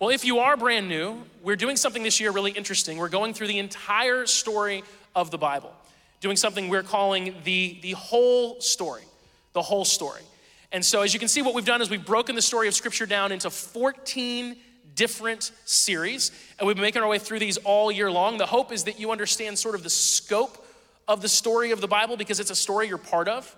Well, if you are brand new, we're doing something this year really interesting. We're going through the entire story of the Bible, doing something we're calling the, the whole story. The whole story. And so, as you can see, what we've done is we've broken the story of Scripture down into 14 different series, and we've been making our way through these all year long. The hope is that you understand sort of the scope of the story of the Bible because it's a story you're part of.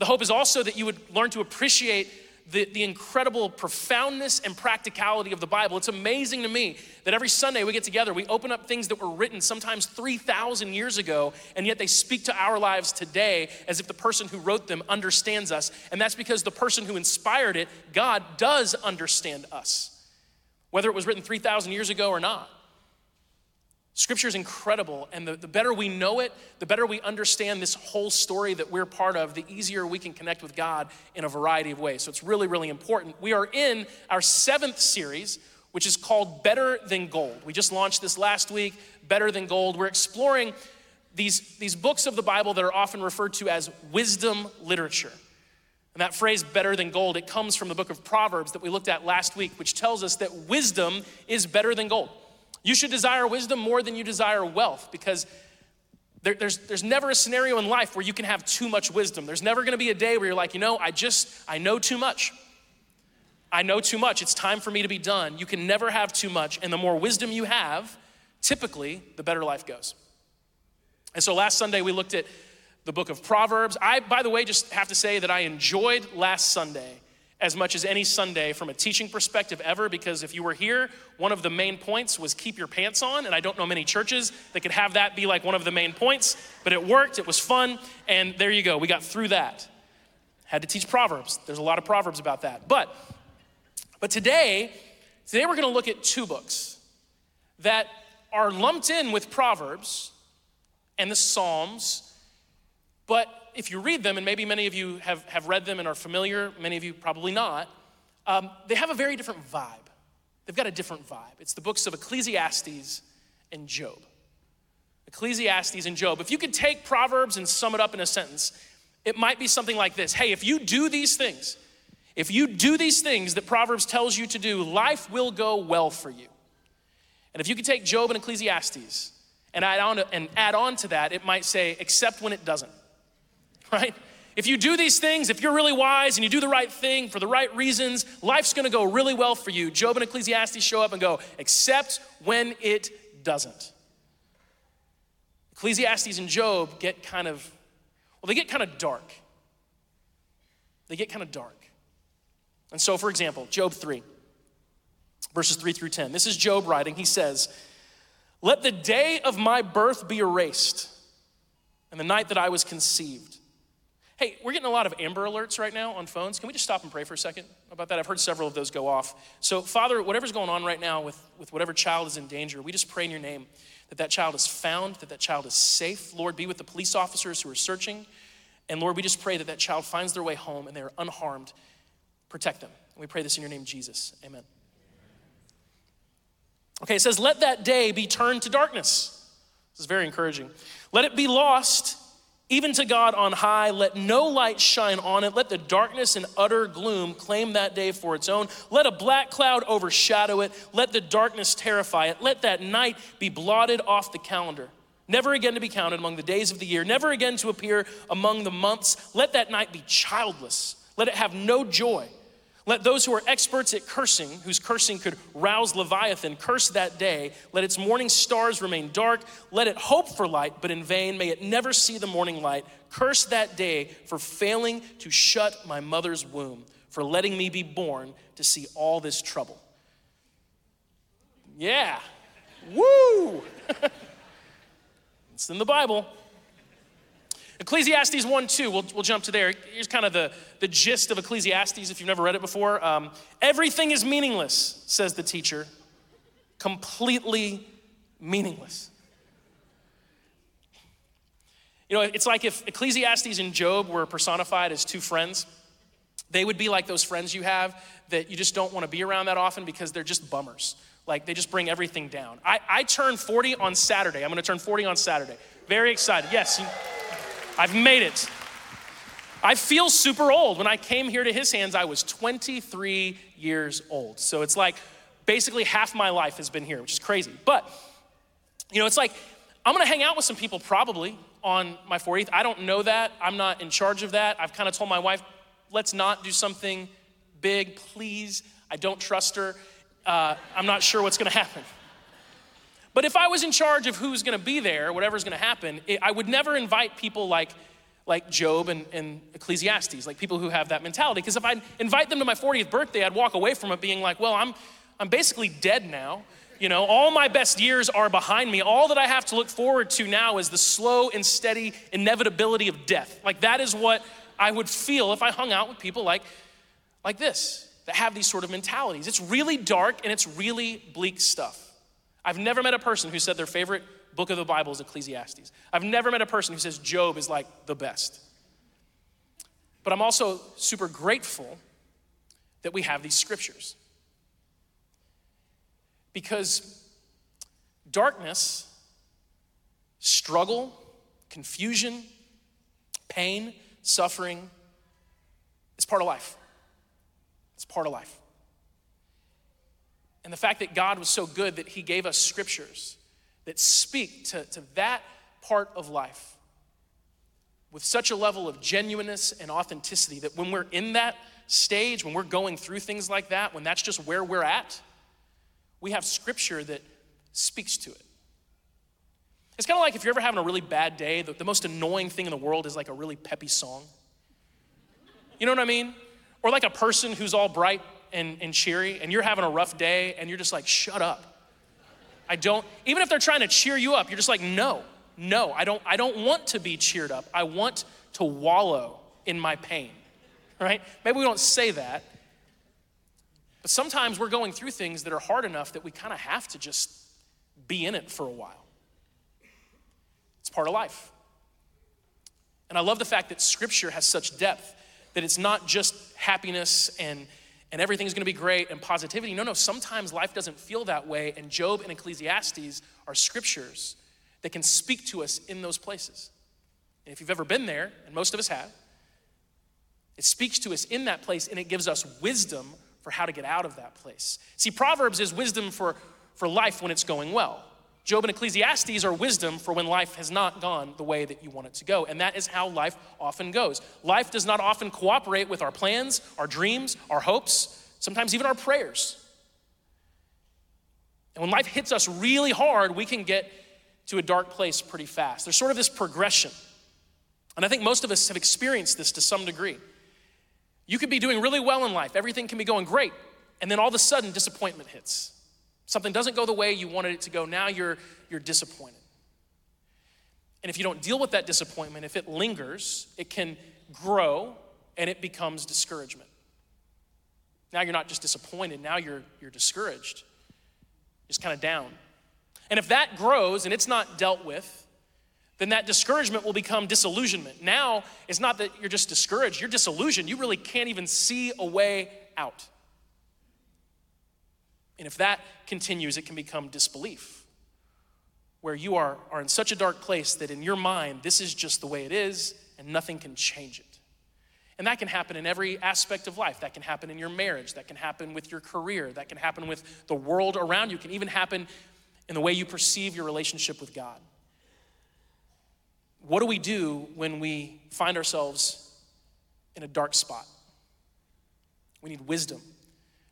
The hope is also that you would learn to appreciate the, the incredible profoundness and practicality of the Bible. It's amazing to me that every Sunday we get together, we open up things that were written sometimes 3,000 years ago, and yet they speak to our lives today as if the person who wrote them understands us. And that's because the person who inspired it, God, does understand us, whether it was written 3,000 years ago or not. Scripture is incredible, and the, the better we know it, the better we understand this whole story that we're part of, the easier we can connect with God in a variety of ways. So it's really, really important. We are in our seventh series, which is called Better Than Gold. We just launched this last week, Better Than Gold. We're exploring these, these books of the Bible that are often referred to as wisdom literature. And that phrase, better than gold, it comes from the book of Proverbs that we looked at last week, which tells us that wisdom is better than gold. You should desire wisdom more than you desire wealth because there, there's, there's never a scenario in life where you can have too much wisdom. There's never gonna be a day where you're like, you know, I just, I know too much. I know too much. It's time for me to be done. You can never have too much. And the more wisdom you have, typically, the better life goes. And so last Sunday, we looked at the book of Proverbs. I, by the way, just have to say that I enjoyed last Sunday as much as any Sunday from a teaching perspective ever because if you were here, one of the main points was keep your pants on. And I don't know many churches that could have that be like one of the main points, but it worked, it was fun, and there you go. We got through that. Had to teach Proverbs. There's a lot of Proverbs about that. But but today, today we're to look at two books that are lumped in with Proverbs and the Psalms, but if you read them, and maybe many of you have, have read them and are familiar, many of you probably not, um, they have a very different vibe. They've got a different vibe. It's the books of Ecclesiastes and Job. Ecclesiastes and Job. If you could take Proverbs and sum it up in a sentence, it might be something like this Hey, if you do these things, if you do these things that Proverbs tells you to do, life will go well for you. And if you could take Job and Ecclesiastes and add on to, and add on to that, it might say, except when it doesn't. Right? If you do these things, if you're really wise and you do the right thing for the right reasons, life's gonna go really well for you. Job and Ecclesiastes show up and go, except when it doesn't. Ecclesiastes and Job get kind of, well, they get kind of dark. They get kind of dark. And so, for example, Job 3, verses 3 through 10. This is Job writing. He says, Let the day of my birth be erased, and the night that I was conceived. Hey, we're getting a lot of Amber Alerts right now on phones. Can we just stop and pray for a second about that? I've heard several of those go off. So, Father, whatever's going on right now with, with whatever child is in danger, we just pray in your name that that child is found, that that child is safe. Lord, be with the police officers who are searching. And Lord, we just pray that that child finds their way home and they are unharmed. Protect them. And we pray this in your name, Jesus. Amen. Okay, it says, Let that day be turned to darkness. This is very encouraging. Let it be lost even to God on high, let no light shine on it. Let the darkness and utter gloom claim that day for its own. Let a black cloud overshadow it. Let the darkness terrify it. Let that night be blotted off the calendar. Never again to be counted among the days of the year, never again to appear among the months. Let that night be childless. Let it have no joy. Let those who are experts at cursing, whose cursing could rouse Leviathan, curse that day. Let its morning stars remain dark. Let it hope for light, but in vain. May it never see the morning light. Curse that day for failing to shut my mother's womb, for letting me be born to see all this trouble. Yeah. Woo! it's in the Bible. Ecclesiastes 1 2, we'll, we'll jump to there. Here's kind of the, the gist of Ecclesiastes if you've never read it before. Um, Everything is meaningless, says the teacher. Completely meaningless. You know, it's like if Ecclesiastes and Job were personified as two friends, they would be like those friends you have that you just don't want to be around that often because they're just bummers. Like they just bring everything down. I, I turn 40 on Saturday. I'm going to turn 40 on Saturday. Very excited. Yes. You, I've made it. I feel super old. When I came here to his hands, I was 23 years old. So it's like basically half my life has been here, which is crazy. But, you know, it's like I'm gonna hang out with some people probably on my 40th. I don't know that. I'm not in charge of that. I've kind of told my wife, let's not do something big, please. I don't trust her. Uh, I'm not sure what's gonna happen. But if I was in charge of who's gonna be there, whatever's gonna happen, it, I would never invite people like, like Job and, and Ecclesiastes, like people who have that mentality. Because if I invite them to my 40th birthday, I'd walk away from it being like, well, I'm, I'm basically dead now. You know, all my best years are behind me. All that I have to look forward to now is the slow and steady inevitability of death. Like that is what I would feel if I hung out with people like, like this, that have these sort of mentalities. It's really dark and it's really bleak stuff. I've never met a person who said their favorite book of the Bible is Ecclesiastes. I've never met a person who says Job is like the best. But I'm also super grateful that we have these scriptures. Because darkness, struggle, confusion, pain, suffering is part of life. It's part of life. And the fact that God was so good that He gave us scriptures that speak to, to that part of life with such a level of genuineness and authenticity that when we're in that stage, when we're going through things like that, when that's just where we're at, we have scripture that speaks to it. It's kind of like if you're ever having a really bad day, the, the, most annoying thing in the world is like a really peppy song. You know what I mean? Or like a person who's all bright and, and cheery, and you're having a rough day, and you're just like, shut up. I don't, even if they're trying to cheer you up, you're just like, no, no, I don't, I don't want to be cheered up. I want to wallow in my pain, right? Maybe we don't say that, but sometimes we're going through things that are hard enough that we kind of have to just be in it for a while. It's part of life. And I love the fact that scripture has such depth that it's not just happiness and, and everything's gonna be great and positivity. No, no, sometimes life doesn't feel that way, and Job and Ecclesiastes are scriptures that can speak to us in those places. And if you've ever been there, and most of us have, it speaks to us in that place and it gives us wisdom for how to get out of that place. See, Proverbs is wisdom for, for life when it's going well. Job and Ecclesiastes are wisdom for when life has not gone the way that you want it to go. And that is how life often goes. Life does not often cooperate with our plans, our dreams, our hopes, sometimes even our prayers. And when life hits us really hard, we can get to a dark place pretty fast. There's sort of this progression. And I think most of us have experienced this to some degree. You could be doing really well in life, everything can be going great, and then all of a sudden, disappointment hits. Something doesn't go the way you wanted it to go. Now you're, you're disappointed. And if you don't deal with that disappointment, if it lingers, it can grow and it becomes discouragement. Now you're not just disappointed, now you're, you're discouraged, just kind of down. And if that grows and it's not dealt with, then that discouragement will become disillusionment. Now, it's not that you're just discouraged, you're disillusioned. You really can't even see a way out. And if that continues, it can become disbelief, where you are, are in such a dark place that in your mind, this is just the way it is and nothing can change it. And that can happen in every aspect of life. That can happen in your marriage. That can happen with your career. That can happen with the world around you. It can even happen in the way you perceive your relationship with God. What do we do when we find ourselves in a dark spot? We need wisdom,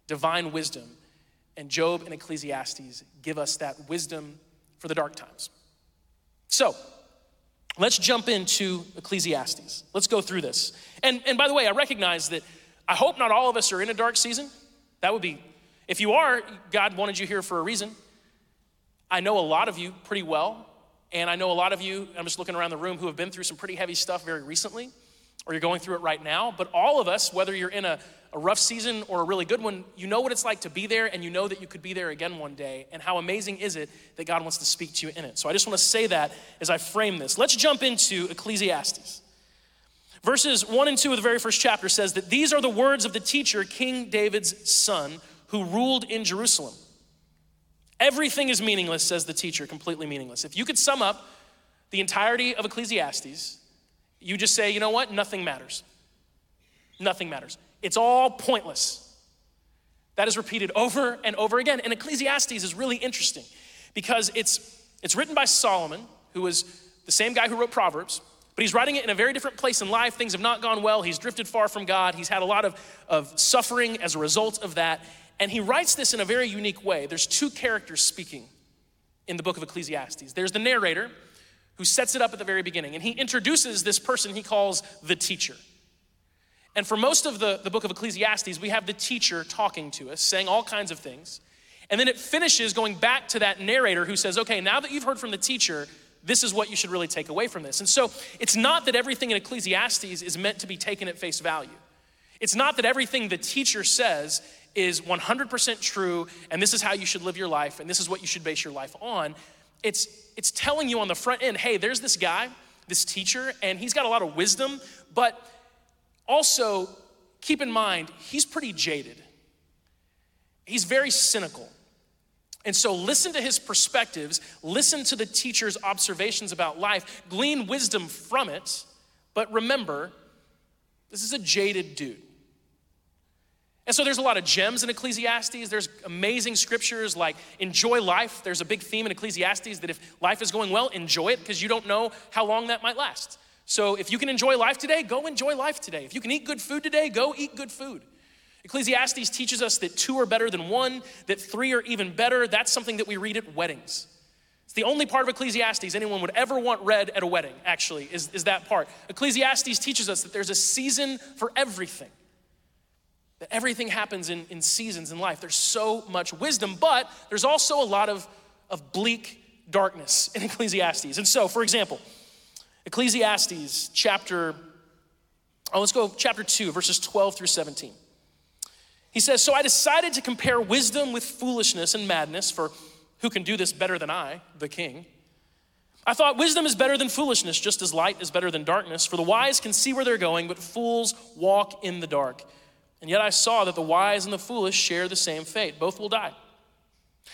divine wisdom. And Job and Ecclesiastes give us that wisdom for the dark times. So, let's jump into Ecclesiastes. Let's go through this. And, and by the way, I recognize that I hope not all of us are in a dark season. That would be, if you are, God wanted you here for a reason. I know a lot of you pretty well. And I know a lot of you, I'm just looking around the room, who have been through some pretty heavy stuff very recently, or you're going through it right now. But all of us, whether you're in a, a rough season or a really good one, you know what it's like to be there and you know that you could be there again one day. And how amazing is it that God wants to speak to you in it? So I just want to say that as I frame this. Let's jump into Ecclesiastes. Verses 1 and 2 of the very first chapter says that these are the words of the teacher, King David's son, who ruled in Jerusalem. Everything is meaningless, says the teacher, completely meaningless. If you could sum up the entirety of Ecclesiastes, you just say, you know what? Nothing matters. Nothing matters. It's all pointless. That is repeated over and over again. And Ecclesiastes is really interesting because it's, it's written by Solomon, who was the same guy who wrote Proverbs, but he's writing it in a very different place in life. Things have not gone well. He's drifted far from God. He's had a lot of, of suffering as a result of that. And he writes this in a very unique way. There's two characters speaking in the book of Ecclesiastes. There's the narrator who sets it up at the very beginning, and he introduces this person he calls the teacher. And for most of the, the book of Ecclesiastes, we have the teacher talking to us, saying all kinds of things. And then it finishes going back to that narrator who says, okay, now that you've heard from the teacher, this is what you should really take away from this. And so it's not that everything in Ecclesiastes is meant to be taken at face value. It's not that everything the teacher says is 100% true and this is how you should live your life and this is what you should base your life on. It's, it's telling you on the front end hey, there's this guy, this teacher, and he's got a lot of wisdom, but also keep in mind, he's pretty jaded. He's very cynical. And so listen to his perspectives, listen to the teacher's observations about life, glean wisdom from it, but remember, this is a jaded dude. And so there's a lot of gems in Ecclesiastes. There's amazing scriptures like enjoy life. There's a big theme in Ecclesiastes that if life is going well, enjoy it because you don't know how long that might last. So if you can enjoy life today, go enjoy life today. If you can eat good food today, go eat good food. Ecclesiastes teaches us that two are better than one, that three are even better. That's something that we read at weddings. It's the only part of Ecclesiastes anyone would ever want read at a wedding, actually, is, is that part. Ecclesiastes teaches us that there's a season for everything, that everything happens in, in seasons in life. There's so much wisdom, but there's also a lot of, of bleak darkness in Ecclesiastes. And so, for example, Ecclesiastes chapter, oh, let's go chapter 2, verses 12 through 17. He says, So I decided to compare wisdom with foolishness and madness, for who can do this better than I, the king? I thought wisdom is better than foolishness, just as light is better than darkness. For the wise can see where they're going, but fools walk in the dark. And yet I saw that the wise and the foolish share the same fate. Both will die.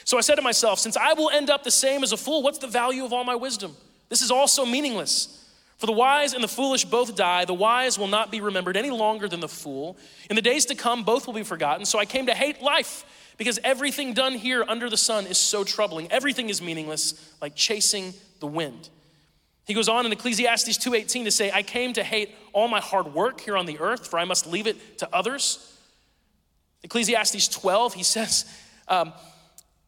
So I said to myself, Since I will end up the same as a fool, what's the value of all my wisdom? This is also meaningless. For the wise and the foolish both die. The wise will not be remembered any longer than the fool. In the days to come, both will be forgotten. So I came to hate life because everything done here under the sun is so troubling. Everything is meaningless, like chasing the wind. He goes on in Ecclesiastes 2:18 to say, "I came to hate all my hard work here on the earth, for I must leave it to others." Ecclesiastes 12, he says, um,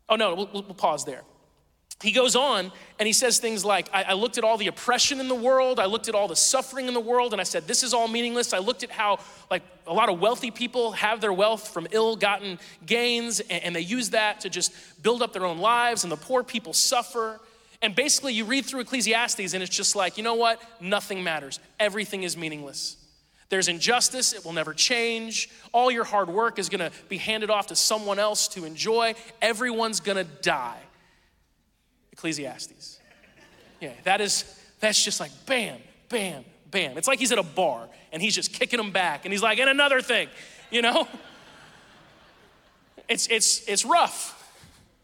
"Oh no, we'll, we'll pause there." He goes on and he says things like I, I, looked at all the oppression in the world i looked at all the suffering in the world and i said this is all meaningless i looked at how like a lot of wealthy people have their wealth from ill-gotten gains and, and they use that to just build up their own lives and the poor people suffer and basically you read through ecclesiastes and it's just like you know what nothing matters everything is meaningless there's injustice, it will never change. All your hard work is gonna be handed off to someone else to enjoy. Everyone's gonna die. Ecclesiastes. Yeah, that is, that's just like bam, bam, bam. It's like he's at a bar and he's just kicking them back and he's like, and another thing, you know? It's, it's, it's rough.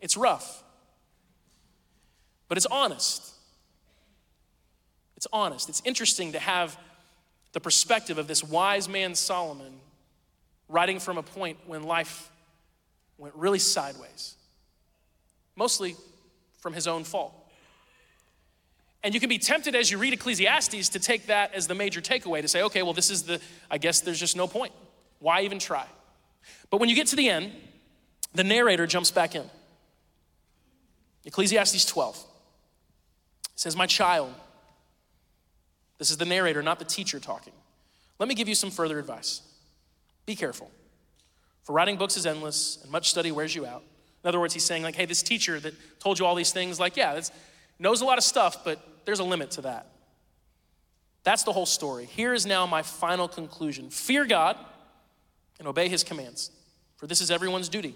It's rough. But it's honest. It's honest. It's interesting to have the perspective of this wise man Solomon writing from a point when life went really sideways. Mostly from his own fault. And you can be tempted as you read Ecclesiastes to take that as the major takeaway to say, okay, well, this is the, I guess there's just no point. Why even try? But when you get to the end, the narrator jumps back in. Ecclesiastes 12 says, My child, this is the narrator, not the teacher talking. Let me give you some further advice. Be careful. For writing books is endless, and much study wears you out. In other words, he's saying, like, hey, this teacher that told you all these things, like, yeah, that's, knows a lot of stuff, but there's a limit to that. That's the whole story. Here is now my final conclusion fear God and obey his commands, for this is everyone's duty.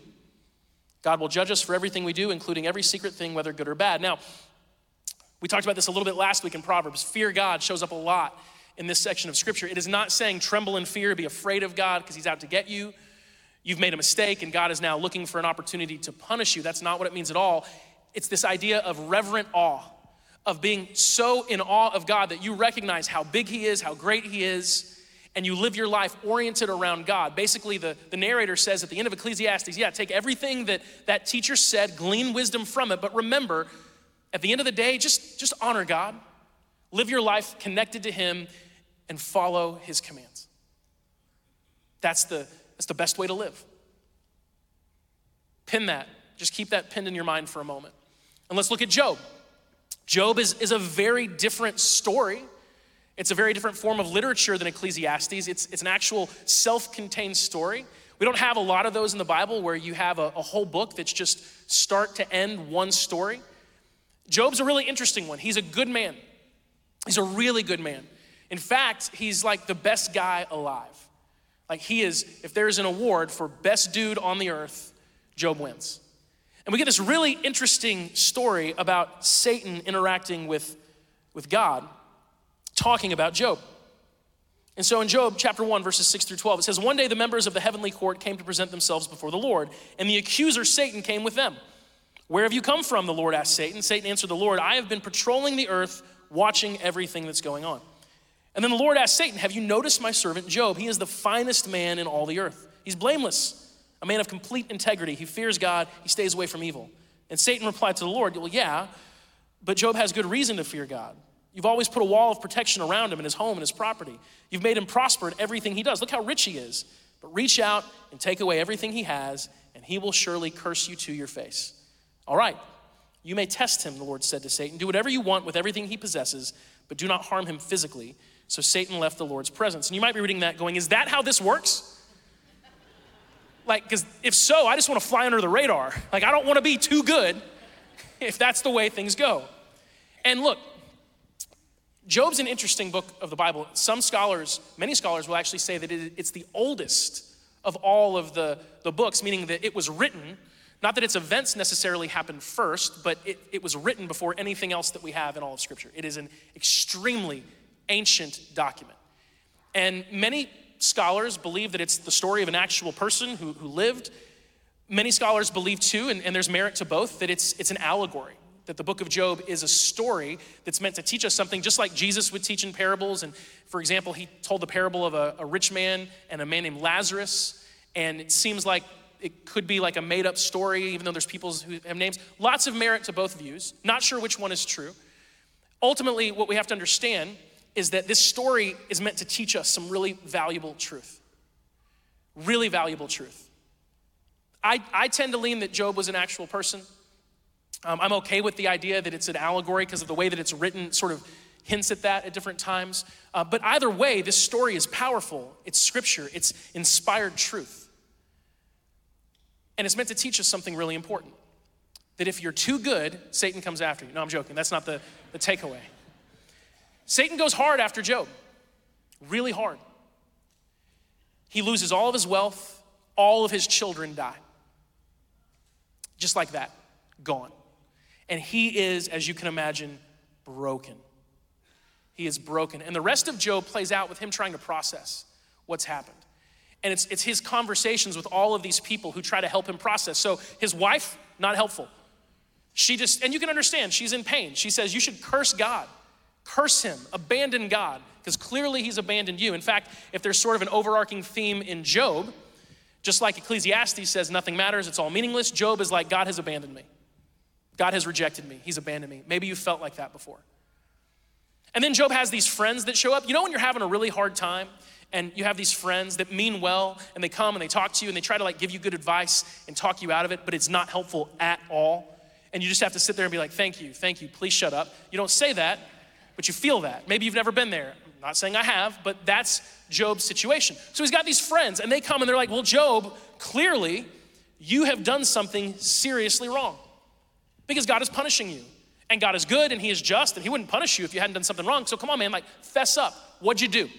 God will judge us for everything we do, including every secret thing, whether good or bad. Now, we talked about this a little bit last week in Proverbs. Fear God shows up a lot in this section of scripture. It is not saying tremble in fear, be afraid of God because he's out to get you you've made a mistake and God is now looking for an opportunity to punish you. That's not what it means at all. It's this idea of reverent awe, of being so in awe of God that you recognize how big He is, how great He is, and you live your life oriented around God. Basically, the, the narrator says at the end of Ecclesiastes, yeah, take everything that that teacher said, glean wisdom from it, but remember, at the end of the day, just, just honor God. Live your life connected to Him and follow His commands. That's the, that's the best way to live. Pin that. Just keep that pinned in your mind for a moment. And let's look at Job. Job is, is a very different story. It's a very different form of literature than Ecclesiastes. It's, it's an actual self contained story. We don't have a lot of those in the Bible where you have a, a whole book that's just start to end one story. Job's a really interesting one. He's a good man, he's a really good man. In fact, he's like the best guy alive. Like he is, if there's an award for best dude on the earth, Job wins. And we get this really interesting story about Satan interacting with, with God, talking about Job. And so in Job chapter 1, verses 6 through 12, it says, One day the members of the heavenly court came to present themselves before the Lord, and the accuser Satan came with them. Where have you come from? The Lord asked Satan. Satan answered the Lord, I have been patrolling the earth, watching everything that's going on. And then the Lord asked Satan, Have you noticed my servant Job? He is the finest man in all the earth. He's blameless a man of complete integrity. He fears God, he stays away from evil. And Satan replied to the Lord, Well, yeah, but Job has good reason to fear God. You've always put a wall of protection around him and his home and his property. You've made him prosper in everything he does. Look how rich he is. But reach out and take away everything he has, and he will surely curse you to your face. All right, you may test him, the Lord said to Satan. Do whatever you want with everything he possesses, but do not harm him physically. So Satan left the Lord's presence. And you might be reading that going, Is that how this works? Like, because if so, I just want to fly under the radar. Like, I don't want to be too good if that's the way things go. And look, Job's an interesting book of the Bible. Some scholars, many scholars, will actually say that it's the oldest of all of the, the books, meaning that it was written, not that its events necessarily happened first, but it, it was written before anything else that we have in all of Scripture. It is an extremely ancient document. And many scholars believe that it's the story of an actual person who, who lived. Many scholars believe too, and, and there's merit to both, that it's, it's an allegory, that the book of Job is a story that's meant to teach us something, just like Jesus would teach in parables. And for example, he told the parable of a, a rich man and a man named Lazarus, and it seems like it could be like a made up story, even though there's people who have names. Lots of merit to both views. Not sure which one is true. Ultimately, what we have to understand is that this story is meant to teach us some really valuable truth. Really valuable truth. I, I tend to lean that Job was an actual person. Um, I'm okay with the idea that it's an allegory because of the way that it's written, sort of hints at that at different times. Uh, but either way, this story is powerful. It's scripture, it's inspired truth. And it's meant to teach us something really important that if you're too good, Satan comes after you. No, I'm joking. That's not the, the takeaway. Satan goes hard after Job, really hard. He loses all of his wealth, all of his children die. Just like that, gone. And he is, as you can imagine, broken. He is broken. And the rest of Job plays out with him trying to process what's happened. And it's, it's his conversations with all of these people who try to help him process. So his wife, not helpful. She just, and you can understand, she's in pain. She says, You should curse God curse him, abandon God, because clearly he's abandoned you. In fact, if there's sort of an overarching theme in Job, just like Ecclesiastes says, nothing matters, it's all meaningless, Job is like, God has abandoned me. God has rejected me, he's abandoned me. Maybe you felt like that before. And then Job has these friends that show up. You know, when you're having a really hard time and you have these friends that mean well and they come and they talk to you and they try to like give you good advice and talk you out of it, but it's not helpful at all. And you just have to sit there and be like, thank you, thank you, please shut up. You don't say that, but you feel that. Maybe you've never been there. I'm not saying I have, but that's Job's situation. So he's got these friends, and they come and they're like, Well, Job, clearly you have done something seriously wrong because God is punishing you. And God is good and He is just, and He wouldn't punish you if you hadn't done something wrong. So come on, man, like, fess up. What'd you do?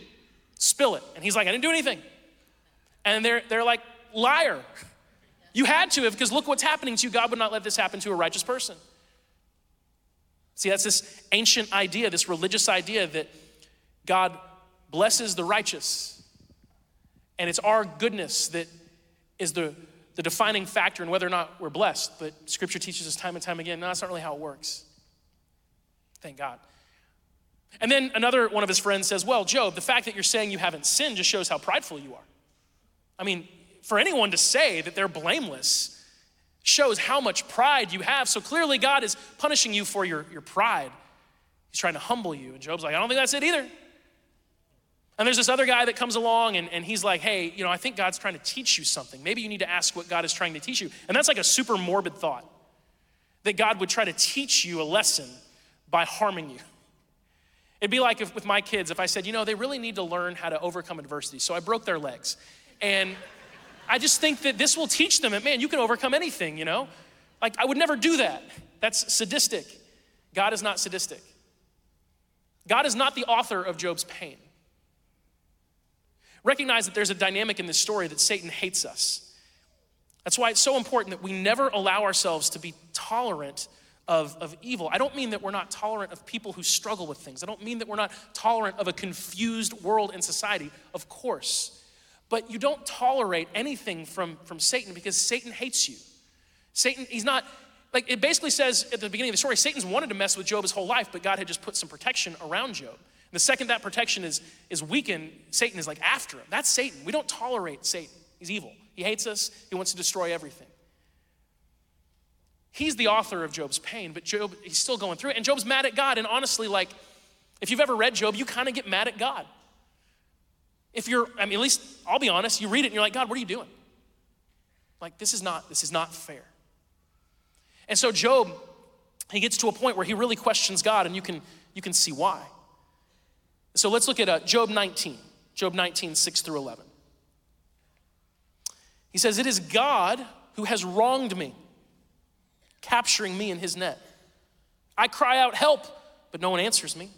Spill it. And he's like, I didn't do anything. And they're, they're like, Liar. You had to have, because look what's happening to you. God would not let this happen to a righteous person. See, that's this ancient idea, this religious idea that God blesses the righteous. And it's our goodness that is the, the defining factor in whether or not we're blessed. But scripture teaches us time and time again no, that's not really how it works. Thank God. And then another one of his friends says, Well, Job, the fact that you're saying you haven't sinned just shows how prideful you are. I mean, for anyone to say that they're blameless shows how much pride you have. So clearly, God is punishing you for your, your pride. He's trying to humble you. And Job's like, I don't think that's it either. And there's this other guy that comes along and, and he's like, hey, you know, I think God's trying to teach you something. Maybe you need to ask what God is trying to teach you. And that's like a super morbid thought that God would try to teach you a lesson by harming you. It'd be like if, with my kids, if I said, you know, they really need to learn how to overcome adversity. So I broke their legs. And I just think that this will teach them that, man, you can overcome anything, you know? Like, I would never do that. That's sadistic. God is not sadistic. God is not the author of Job's pain. Recognize that there's a dynamic in this story that Satan hates us. That's why it's so important that we never allow ourselves to be tolerant of, of evil. I don't mean that we're not tolerant of people who struggle with things. I don't mean that we're not tolerant of a confused world and society, of course. But you don't tolerate anything from, from Satan because Satan hates you. Satan, he's not, like it basically says at the beginning of the story, Satan's wanted to mess with Job his whole life, but God had just put some protection around Job. And the second that protection is, is weakened, Satan is like after him. That's Satan. We don't tolerate Satan. He's evil. He hates us, he wants to destroy everything. He's the author of Job's pain, but Job, he's still going through it. And Job's mad at God. And honestly, like, if you've ever read Job, you kind of get mad at God. If you're, I mean, at least I'll be honest, you read it and you're like, God, what are you doing? Like, this is not, this is not fair. And so Job, he gets to a point where he really questions God, and you can, you can see why. So let's look at uh, Job 19, Job 19, 6 through 11. He says, It is God who has wronged me capturing me in his net. I cry out, Help, but no one answers me.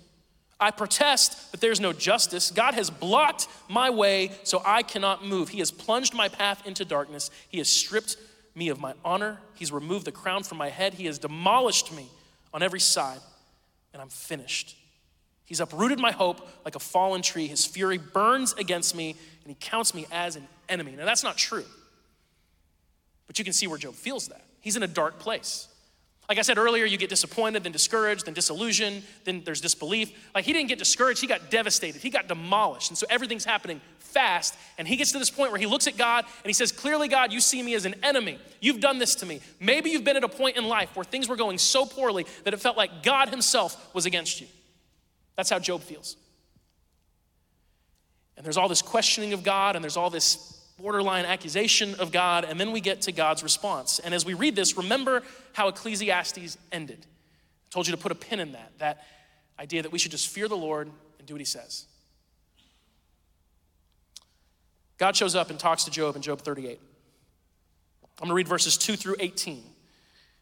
I protest, but there's no justice. God has blocked my way, so I cannot move. He has plunged my path into darkness. He has stripped me of my honor. He's removed the crown from my head. He has demolished me on every side, and I'm finished. He's uprooted my hope like a fallen tree. His fury burns against me, and he counts me as an enemy. Now, that's not true. But you can see where Job feels that. He's in a dark place. Like I said earlier, you get disappointed, then discouraged, then disillusioned, then there's disbelief. Like he didn't get discouraged, he got devastated, he got demolished. And so everything's happening fast. And he gets to this point where he looks at God and he says, Clearly, God, you see me as an enemy. You've done this to me. Maybe you've been at a point in life where things were going so poorly that it felt like God himself was against you. That's how Job feels. And there's all this questioning of God, and there's all this borderline accusation of God, and then we get to God's response. And as we read this, remember how Ecclesiastes ended. I told you to put a pin in that, that idea that we should just fear the Lord and do what he says. God shows up and talks to Job in Job 38. I'm going to read verses 2 through 18.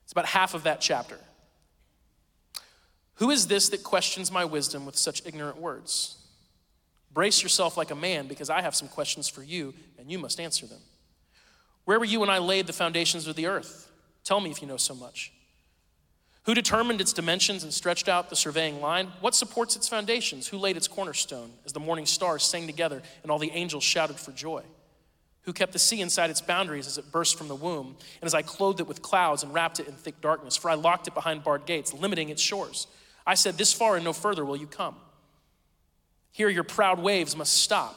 It's about half of that chapter. Who is this that questions my wisdom with such ignorant words? Brace yourself like a man, because I have some questions for you, and you must answer them. Where were you when I laid the foundations of the earth? Tell me if you know so much. Who determined its dimensions and stretched out the surveying line? What supports its foundations? Who laid its cornerstone as the morning stars sang together and all the angels shouted for joy? Who kept the sea inside its boundaries as it burst from the womb, and as I clothed it with clouds and wrapped it in thick darkness? For I locked it behind barred gates, limiting its shores. I said, This far and no further will you come. Here, your proud waves must stop.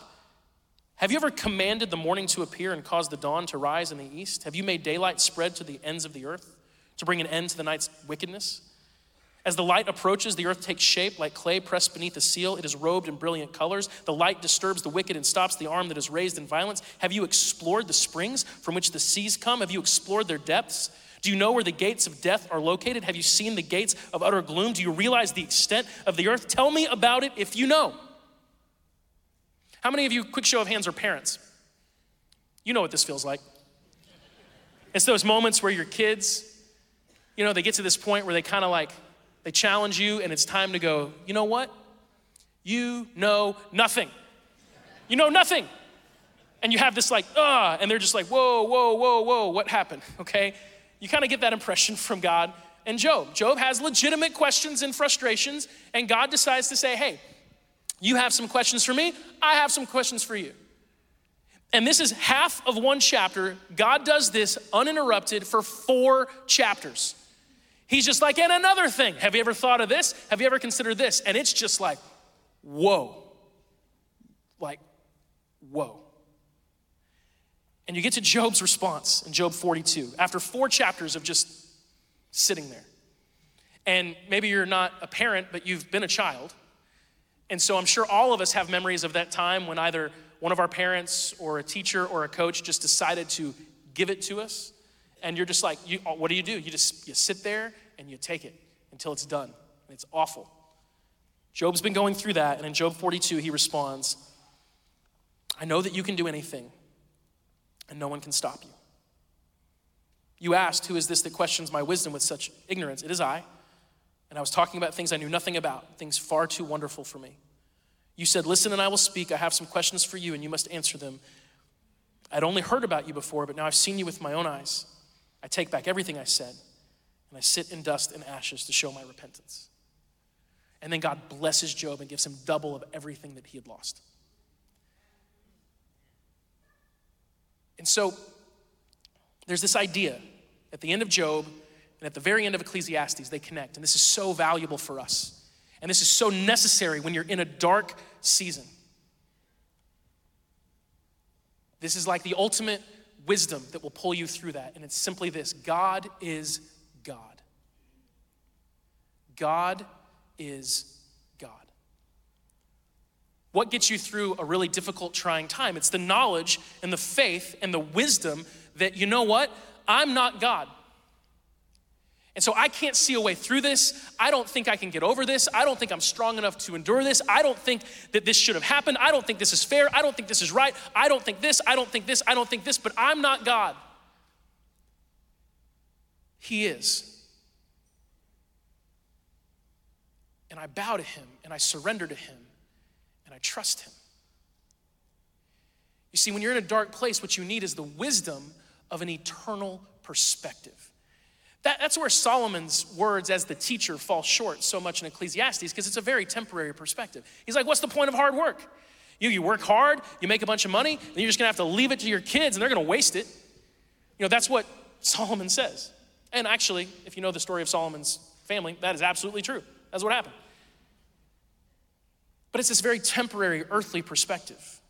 Have you ever commanded the morning to appear and caused the dawn to rise in the east? Have you made daylight spread to the ends of the earth to bring an end to the night's wickedness? As the light approaches, the earth takes shape like clay pressed beneath a seal. It is robed in brilliant colors. The light disturbs the wicked and stops the arm that is raised in violence. Have you explored the springs from which the seas come? Have you explored their depths? Do you know where the gates of death are located? Have you seen the gates of utter gloom? Do you realize the extent of the earth? Tell me about it if you know. How many of you, quick show of hands, are parents? You know what this feels like. It's those moments where your kids, you know, they get to this point where they kind of like, they challenge you and it's time to go, you know what? You know nothing. You know nothing. And you have this like, ah, and they're just like, whoa, whoa, whoa, whoa, what happened? Okay? You kind of get that impression from God and Job. Job has legitimate questions and frustrations, and God decides to say, hey, you have some questions for me, I have some questions for you. And this is half of one chapter. God does this uninterrupted for four chapters. He's just like, and another thing. Have you ever thought of this? Have you ever considered this? And it's just like, whoa. Like, whoa. And you get to Job's response in Job 42 after four chapters of just sitting there. And maybe you're not a parent, but you've been a child. And so I'm sure all of us have memories of that time when either one of our parents or a teacher or a coach just decided to give it to us. And you're just like, you, what do you do? You just you sit there and you take it until it's done. And it's awful. Job's been going through that. And in Job 42, he responds, I know that you can do anything, and no one can stop you. You asked, Who is this that questions my wisdom with such ignorance? It is I. And I was talking about things I knew nothing about, things far too wonderful for me. You said, Listen, and I will speak. I have some questions for you, and you must answer them. I'd only heard about you before, but now I've seen you with my own eyes. I take back everything I said, and I sit in dust and ashes to show my repentance. And then God blesses Job and gives him double of everything that he had lost. And so there's this idea at the end of Job and at the very end of Ecclesiastes, they connect. And this is so valuable for us. And this is so necessary when you're in a dark season. This is like the ultimate wisdom that will pull you through that. And it's simply this God is God. God is God. What gets you through a really difficult, trying time? It's the knowledge and the faith and the wisdom that, you know what? I'm not God. And so I can't see a way through this. I don't think I can get over this. I don't think I'm strong enough to endure this. I don't think that this should have happened. I don't think this is fair. I don't think this is right. I don't think this. I don't think this. I don't think this. But I'm not God. He is. And I bow to Him and I surrender to Him and I trust Him. You see, when you're in a dark place, what you need is the wisdom of an eternal perspective. That, that's where Solomon's words as the teacher fall short so much in Ecclesiastes because it's a very temporary perspective. He's like, What's the point of hard work? You, you work hard, you make a bunch of money, and you're just gonna have to leave it to your kids and they're gonna waste it. You know, that's what Solomon says. And actually, if you know the story of Solomon's family, that is absolutely true. That's what happened. But it's this very temporary earthly perspective.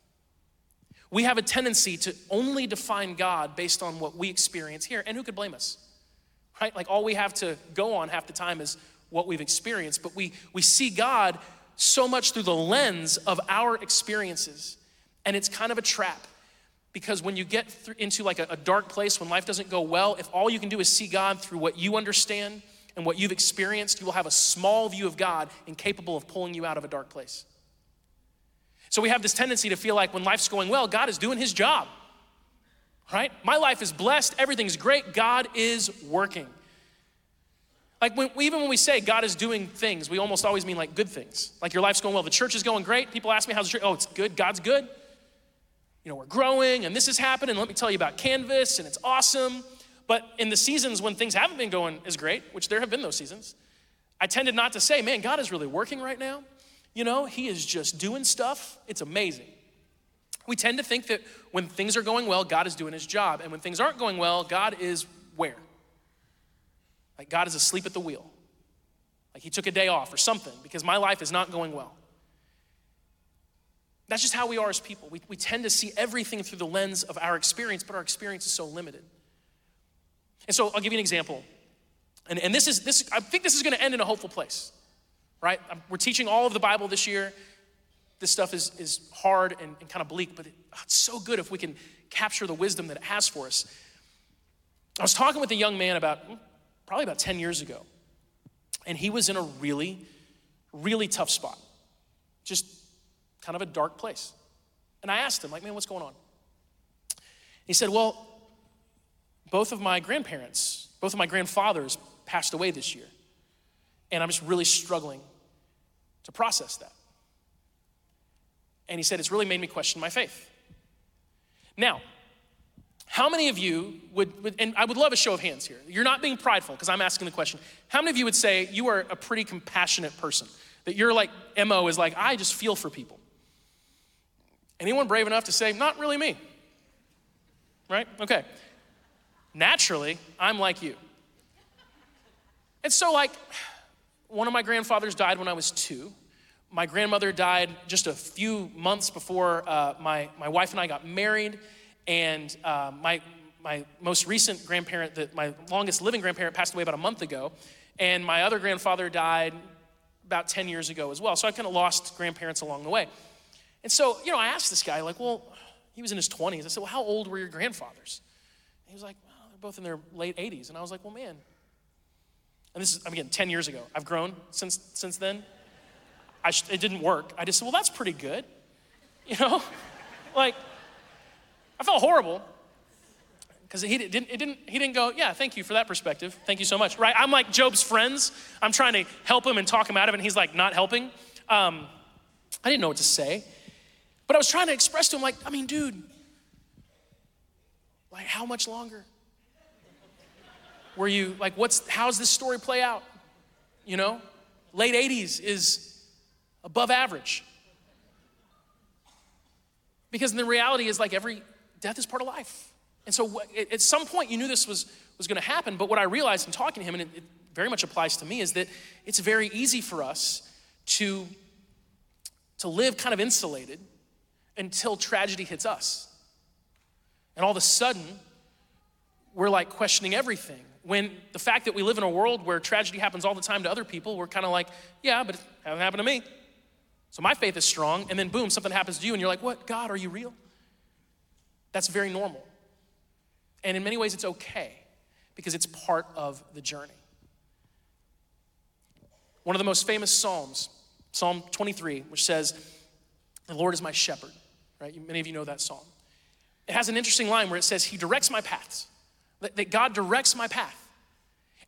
We have a tendency to only define God based on what we experience here, and who could blame us? Right? Like all we have to go on half the time is what we've experienced, but we, we see God so much through the lens of our experiences. And it's kind of a trap because when you get into like a, a dark place, when life doesn't go well, if all you can do is see God through what you understand and what you've experienced, you will have a small view of God incapable of pulling you out of a dark place. So we have this tendency to feel like when life's going well, God is doing his job right? My life is blessed, everything's great, God is working. Like when, even when we say God is doing things, we almost always mean like good things. Like your life's going well, the church is going great. People ask me how's the church? Oh, it's good. God's good. You know, we're growing, and this is happening. Let me tell you about Canvas, and it's awesome. But in the seasons when things haven't been going as great, which there have been those seasons, I tended not to say, "Man, God is really working right now." You know, He is just doing stuff. It's amazing. We tend to think that when things are going well, God is doing his job. And when things aren't going well, God is where? Like God is asleep at the wheel. Like he took a day off or something because my life is not going well. That's just how we are as people. We, we tend to see everything through the lens of our experience, but our experience is so limited. And so I'll give you an example. And, and this is this I think this is going to end in a hopeful place. Right? We're teaching all of the Bible this year this stuff is, is hard and, and kind of bleak, but it, oh, it's so good if we can capture the wisdom that it has for us. I was talking with a young man about hmm, probably about 10 years ago, and he was in a really, really tough spot, just kind of a dark place. And I asked him, like, man, what's going on? He said, well, both of my grandparents, both of my grandfathers passed away this year, and I'm just really struggling to process that. And he said, It's really made me question my faith. Now, how many of you would, and I would love a show of hands here. You're not being prideful because I'm asking the question. How many of you would say you are a pretty compassionate person? That your like MO is like, I just feel for people. Anyone brave enough to say, not really me? Right? Okay. Naturally, I'm like you. And so, like, one of my grandfathers died when I was two. My grandmother died just a few months before uh, my, my wife and I got married. And uh, my, my most recent grandparent, that my longest living grandparent, passed away about a month ago. And my other grandfather died about 10 years ago as well. So I kind of lost grandparents along the way. And so, you know, I asked this guy, like, well, he was in his 20s. I said, well, how old were your grandfathers? And he was like, well, they're both in their late 80s. And I was like, well, man. And this is, I'm again, 10 years ago. I've grown since, since then. I sh- it didn't work. I just said, well, that's pretty good. You know? like, I felt horrible because he didn't, it didn't, he didn't go, yeah, thank you for that perspective. Thank you so much. Right? I'm like Job's friends. I'm trying to help him and talk him out of it, and he's like not helping. Um, I didn't know what to say. But I was trying to express to him, like, I mean, dude, like, how much longer? Were you, like, what's, how's this story play out? You know? Late 80s is above average. Because the reality is, like, every death is part of life. And so at some point, you knew this was, was going to happen. But what I realized in talking to him, and it, it very much applies to me, is that it's very easy for us to, to live kind of insulated until tragedy hits us. And all of a sudden, we're like questioning everything. When the fact that we live in a world where tragedy happens all the time to other people, we're kind of like, yeah, but it hasn't happened to me. So my faith is strong, and then boom, something happens to you, and you're like, what? God, are you real? That's very normal. And in many ways, it's okay because it's part of the journey. One of the most famous Psalms, Psalm 23, which says, The Lord is my shepherd, right? Many of you know that psalm. It has an interesting line where it says, He directs my paths, that God directs my path.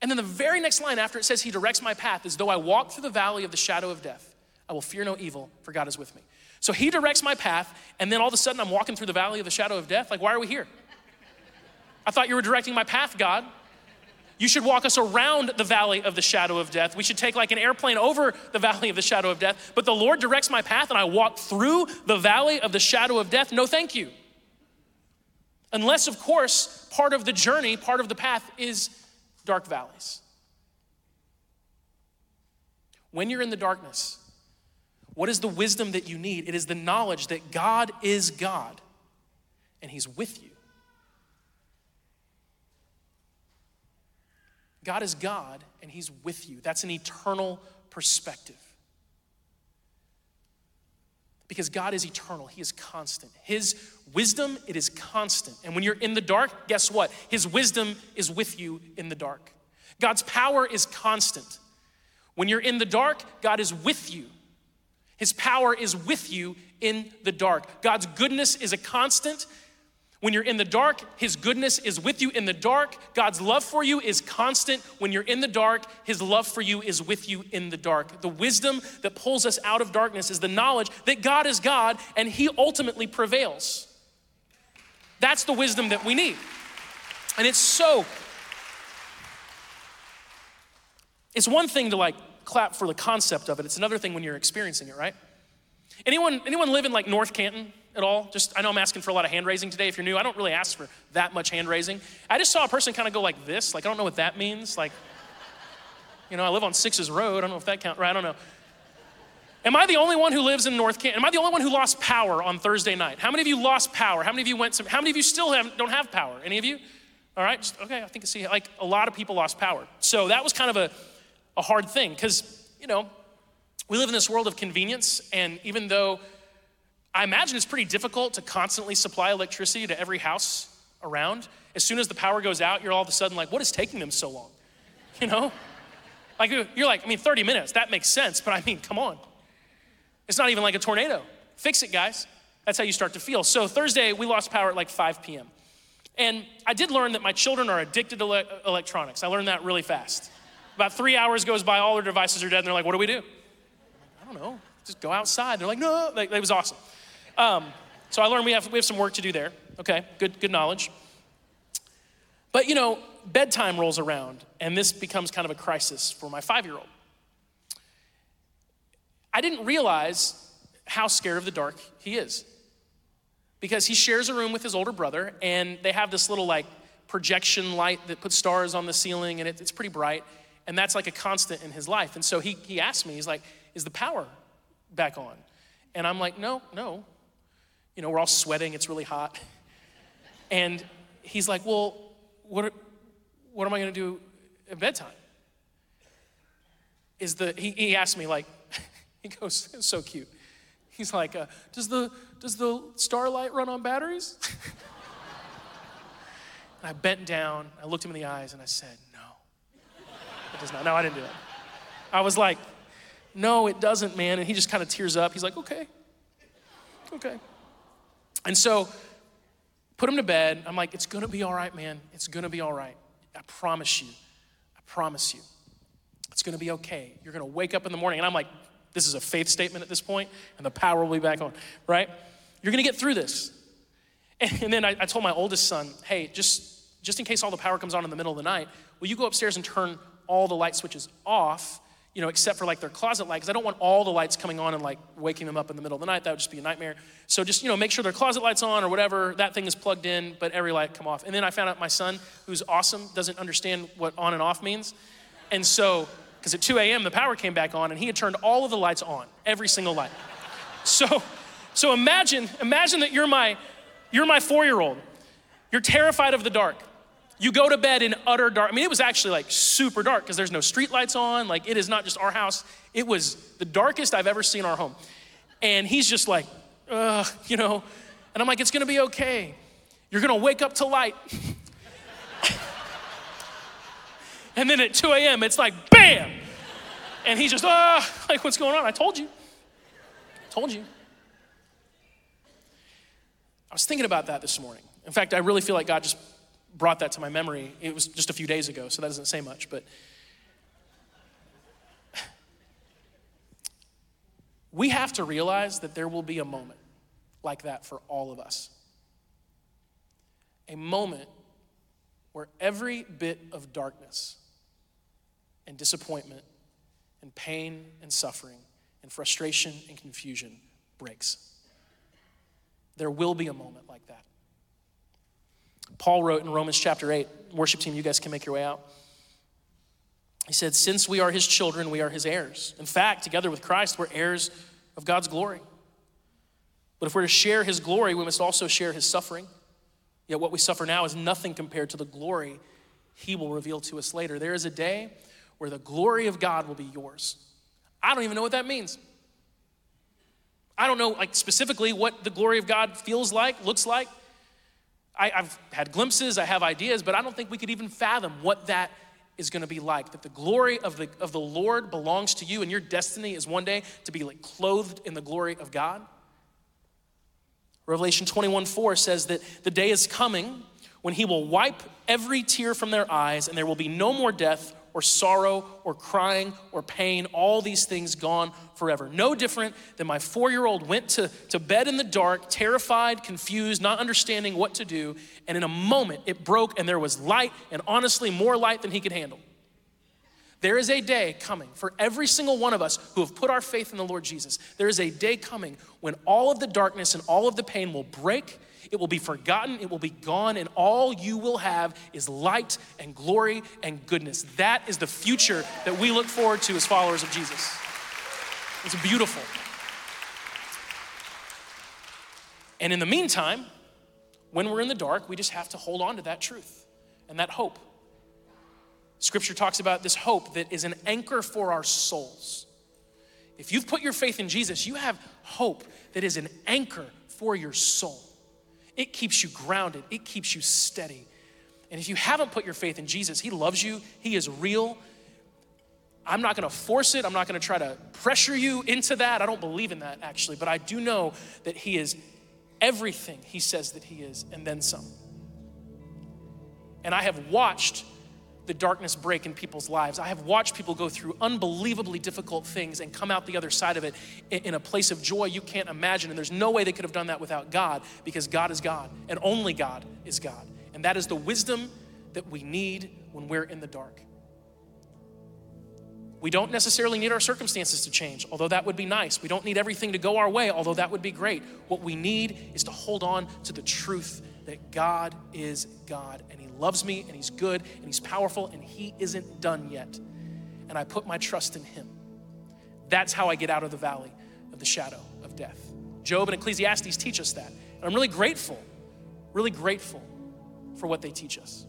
And then the very next line after it says, He directs my path, is though I walk through the valley of the shadow of death, I will fear no evil, for God is with me. So He directs my path, and then all of a sudden I'm walking through the valley of the shadow of death. Like, why are we here? I thought you were directing my path, God. You should walk us around the valley of the shadow of death. We should take like an airplane over the valley of the shadow of death. But the Lord directs my path and I walk through the valley of the shadow of death. No, thank you. Unless, of course, part of the journey, part of the path is dark valleys. When you're in the darkness, what is the wisdom that you need? It is the knowledge that God is God and He's with you. God is God and He's with you. That's an eternal perspective. Because God is eternal, He is constant. His wisdom, it is constant. And when you're in the dark, guess what? His wisdom is with you in the dark. God's power is constant. When you're in the dark, God is with you. His power is with you in the dark. God's goodness is a constant. When you're in the dark, His goodness is with you in the dark. God's love for you is constant. When you're in the dark, His love for you is with you in the dark. The wisdom that pulls us out of darkness is the knowledge that God is God and He ultimately prevails. That's the wisdom that we need. And it's so, it's one thing to like clap for the concept of it, it's another thing when you're experiencing it, right? Anyone, anyone live in like North Canton? at all? Just, I know I'm asking for a lot of hand raising today. If you're new, I don't really ask for that much hand raising. I just saw a person kind of go like this. Like, I don't know what that means. Like, you know, I live on Sixes Road. I don't know if that counts, right? I don't know. Am I the only one who lives in North Canton? Am I the only one who lost power on Thursday night? How many of you lost power? How many of you went, how many of you still have, don't have power? Any of you? All right, just, okay, I think I see, like a lot of people lost power. So that was kind of a, a hard thing because, you know, we live in this world of convenience, and even though I imagine it's pretty difficult to constantly supply electricity to every house around. As soon as the power goes out, you're all of a sudden like, what is taking them so long? You know? Like, you're like, I mean, 30 minutes, that makes sense, but I mean, come on. It's not even like a tornado. Fix it, guys. That's how you start to feel. So, Thursday, we lost power at like 5 p.m. And I did learn that my children are addicted to ele- electronics. I learned that really fast. About three hours goes by, all their devices are dead, and they're like, what do we do? I don't know. Just go outside. They're like, no. Like, it was awesome. Um, so I learned we have, we have some work to do there. Okay, good, good knowledge. But you know, bedtime rolls around, and this becomes kind of a crisis for my five year old. I didn't realize how scared of the dark he is because he shares a room with his older brother, and they have this little like projection light that puts stars on the ceiling, and it, it's pretty bright. And that's like a constant in his life. And so he, he asked me, he's like, Is the power back on? And I'm like, No, no. You know, we're all sweating, it's really hot. And he's like, Well, what, what am I going to do at bedtime? Is the, he, he asked me, like, he goes, It's so cute. He's like, uh, does, the, does the starlight run on batteries? and I bent down, I looked him in the eyes, and I said, No, I didn't do it. I was like, No, it doesn't, man. And he just kind of tears up. He's like, Okay. Okay. And so, put him to bed. I'm like, It's gonna be all right, man. It's gonna be all right. I promise you. I promise you. It's gonna be okay. You're gonna wake up in the morning. And I'm like, this is a faith statement at this point, and the power will be back on, right? You're gonna get through this. And, and then I, I told my oldest son, hey, just, just in case all the power comes on in the middle of the night, will you go upstairs and turn all the light switches off, you know, except for like their closet light, because I don't want all the lights coming on and like waking them up in the middle of the night. That would just be a nightmare. So just, you know, make sure their closet light's on or whatever, that thing is plugged in, but every light come off. And then I found out my son, who's awesome, doesn't understand what on and off means. And so because at 2 a.m. the power came back on and he had turned all of the lights on, every single light. So, so imagine, imagine that you're my, you're my four-year-old. You're terrified of the dark. You go to bed in utter dark. I mean, it was actually like super dark because there's no street lights on. Like it is not just our house. It was the darkest I've ever seen our home. And he's just like, uh, you know, and I'm like, it's gonna be okay. You're gonna wake up to light. And then at 2 a.m., it's like, bam! And he's just, ah, like, what's going on? I told you. I told you. I was thinking about that this morning. In fact, I really feel like God just brought that to my memory. It was just a few days ago, so that doesn't say much, but we have to realize that there will be a moment like that for all of us. A moment where every bit of darkness and disappointment and pain and suffering and frustration and confusion breaks. There will be a moment like that. Paul wrote in Romans chapter 8, worship team, you guys can make your way out. He said, Since we are his children, we are his heirs. In fact, together with Christ, we're heirs of God's glory. But if we're to share his glory, we must also share his suffering. Yet what we suffer now is nothing compared to the glory he will reveal to us later. There is a day where the glory of God will be yours. I don't even know what that means. I don't know, like specifically, what the glory of God feels like, looks like. I, have had glimpses, I have ideas, but I don't think we could even fathom what that is going to be like. That the glory of the, of the Lord belongs to you, and your destiny is one day to be like clothed in the glory of God. Revelation 21 4 says that the day is coming when he will wipe every tear from their eyes, and there will be no more death or sorrow or crying or pain, all these things gone forever. No different than my four year old went to, to bed in the dark, terrified, confused, not understanding what to do, and in a moment it broke and there was light, and honestly, more light than he could handle. There is a day coming for every single one of us who have put our faith in the Lord Jesus. There is a day coming when all of the darkness and all of the pain will break it will be forgotten, it will be gone, and all you will have is light and glory and goodness. That is the future that we look forward to as followers of Jesus. It's beautiful. And in the meantime, when we're in the dark, we just have to hold on to that truth and that hope. Scripture talks about this hope that is an anchor for our souls. If you've put your faith in Jesus, you have hope that is an anchor for your soul. It keeps you grounded, it keeps you steady. And if you haven't put your faith in Jesus, He loves you, He is real. I'm not gonna force it, I'm not gonna try to pressure you into that. I don't believe in that actually, but I do know that He is everything He says that He is, and then some. And I have watched the darkness break in people's lives. I have watched people go through unbelievably difficult things and come out the other side of it in a place of joy you can't imagine. And there's no way they could have done that without God because God is God and only God is God. And that is the wisdom that we need when we're in the dark. We don't necessarily need our circumstances to change, although that would be nice. We don't need everything to go our way, although that would be great. What we need is to hold on to the truth that God is God and He loves me and He's good and He's powerful and He isn't done yet. and I put my trust in Him. That's how I get out of the valley of the shadow of death. Job and Ecclesiastes teach us that. And I'm really grateful, really grateful for what they teach us.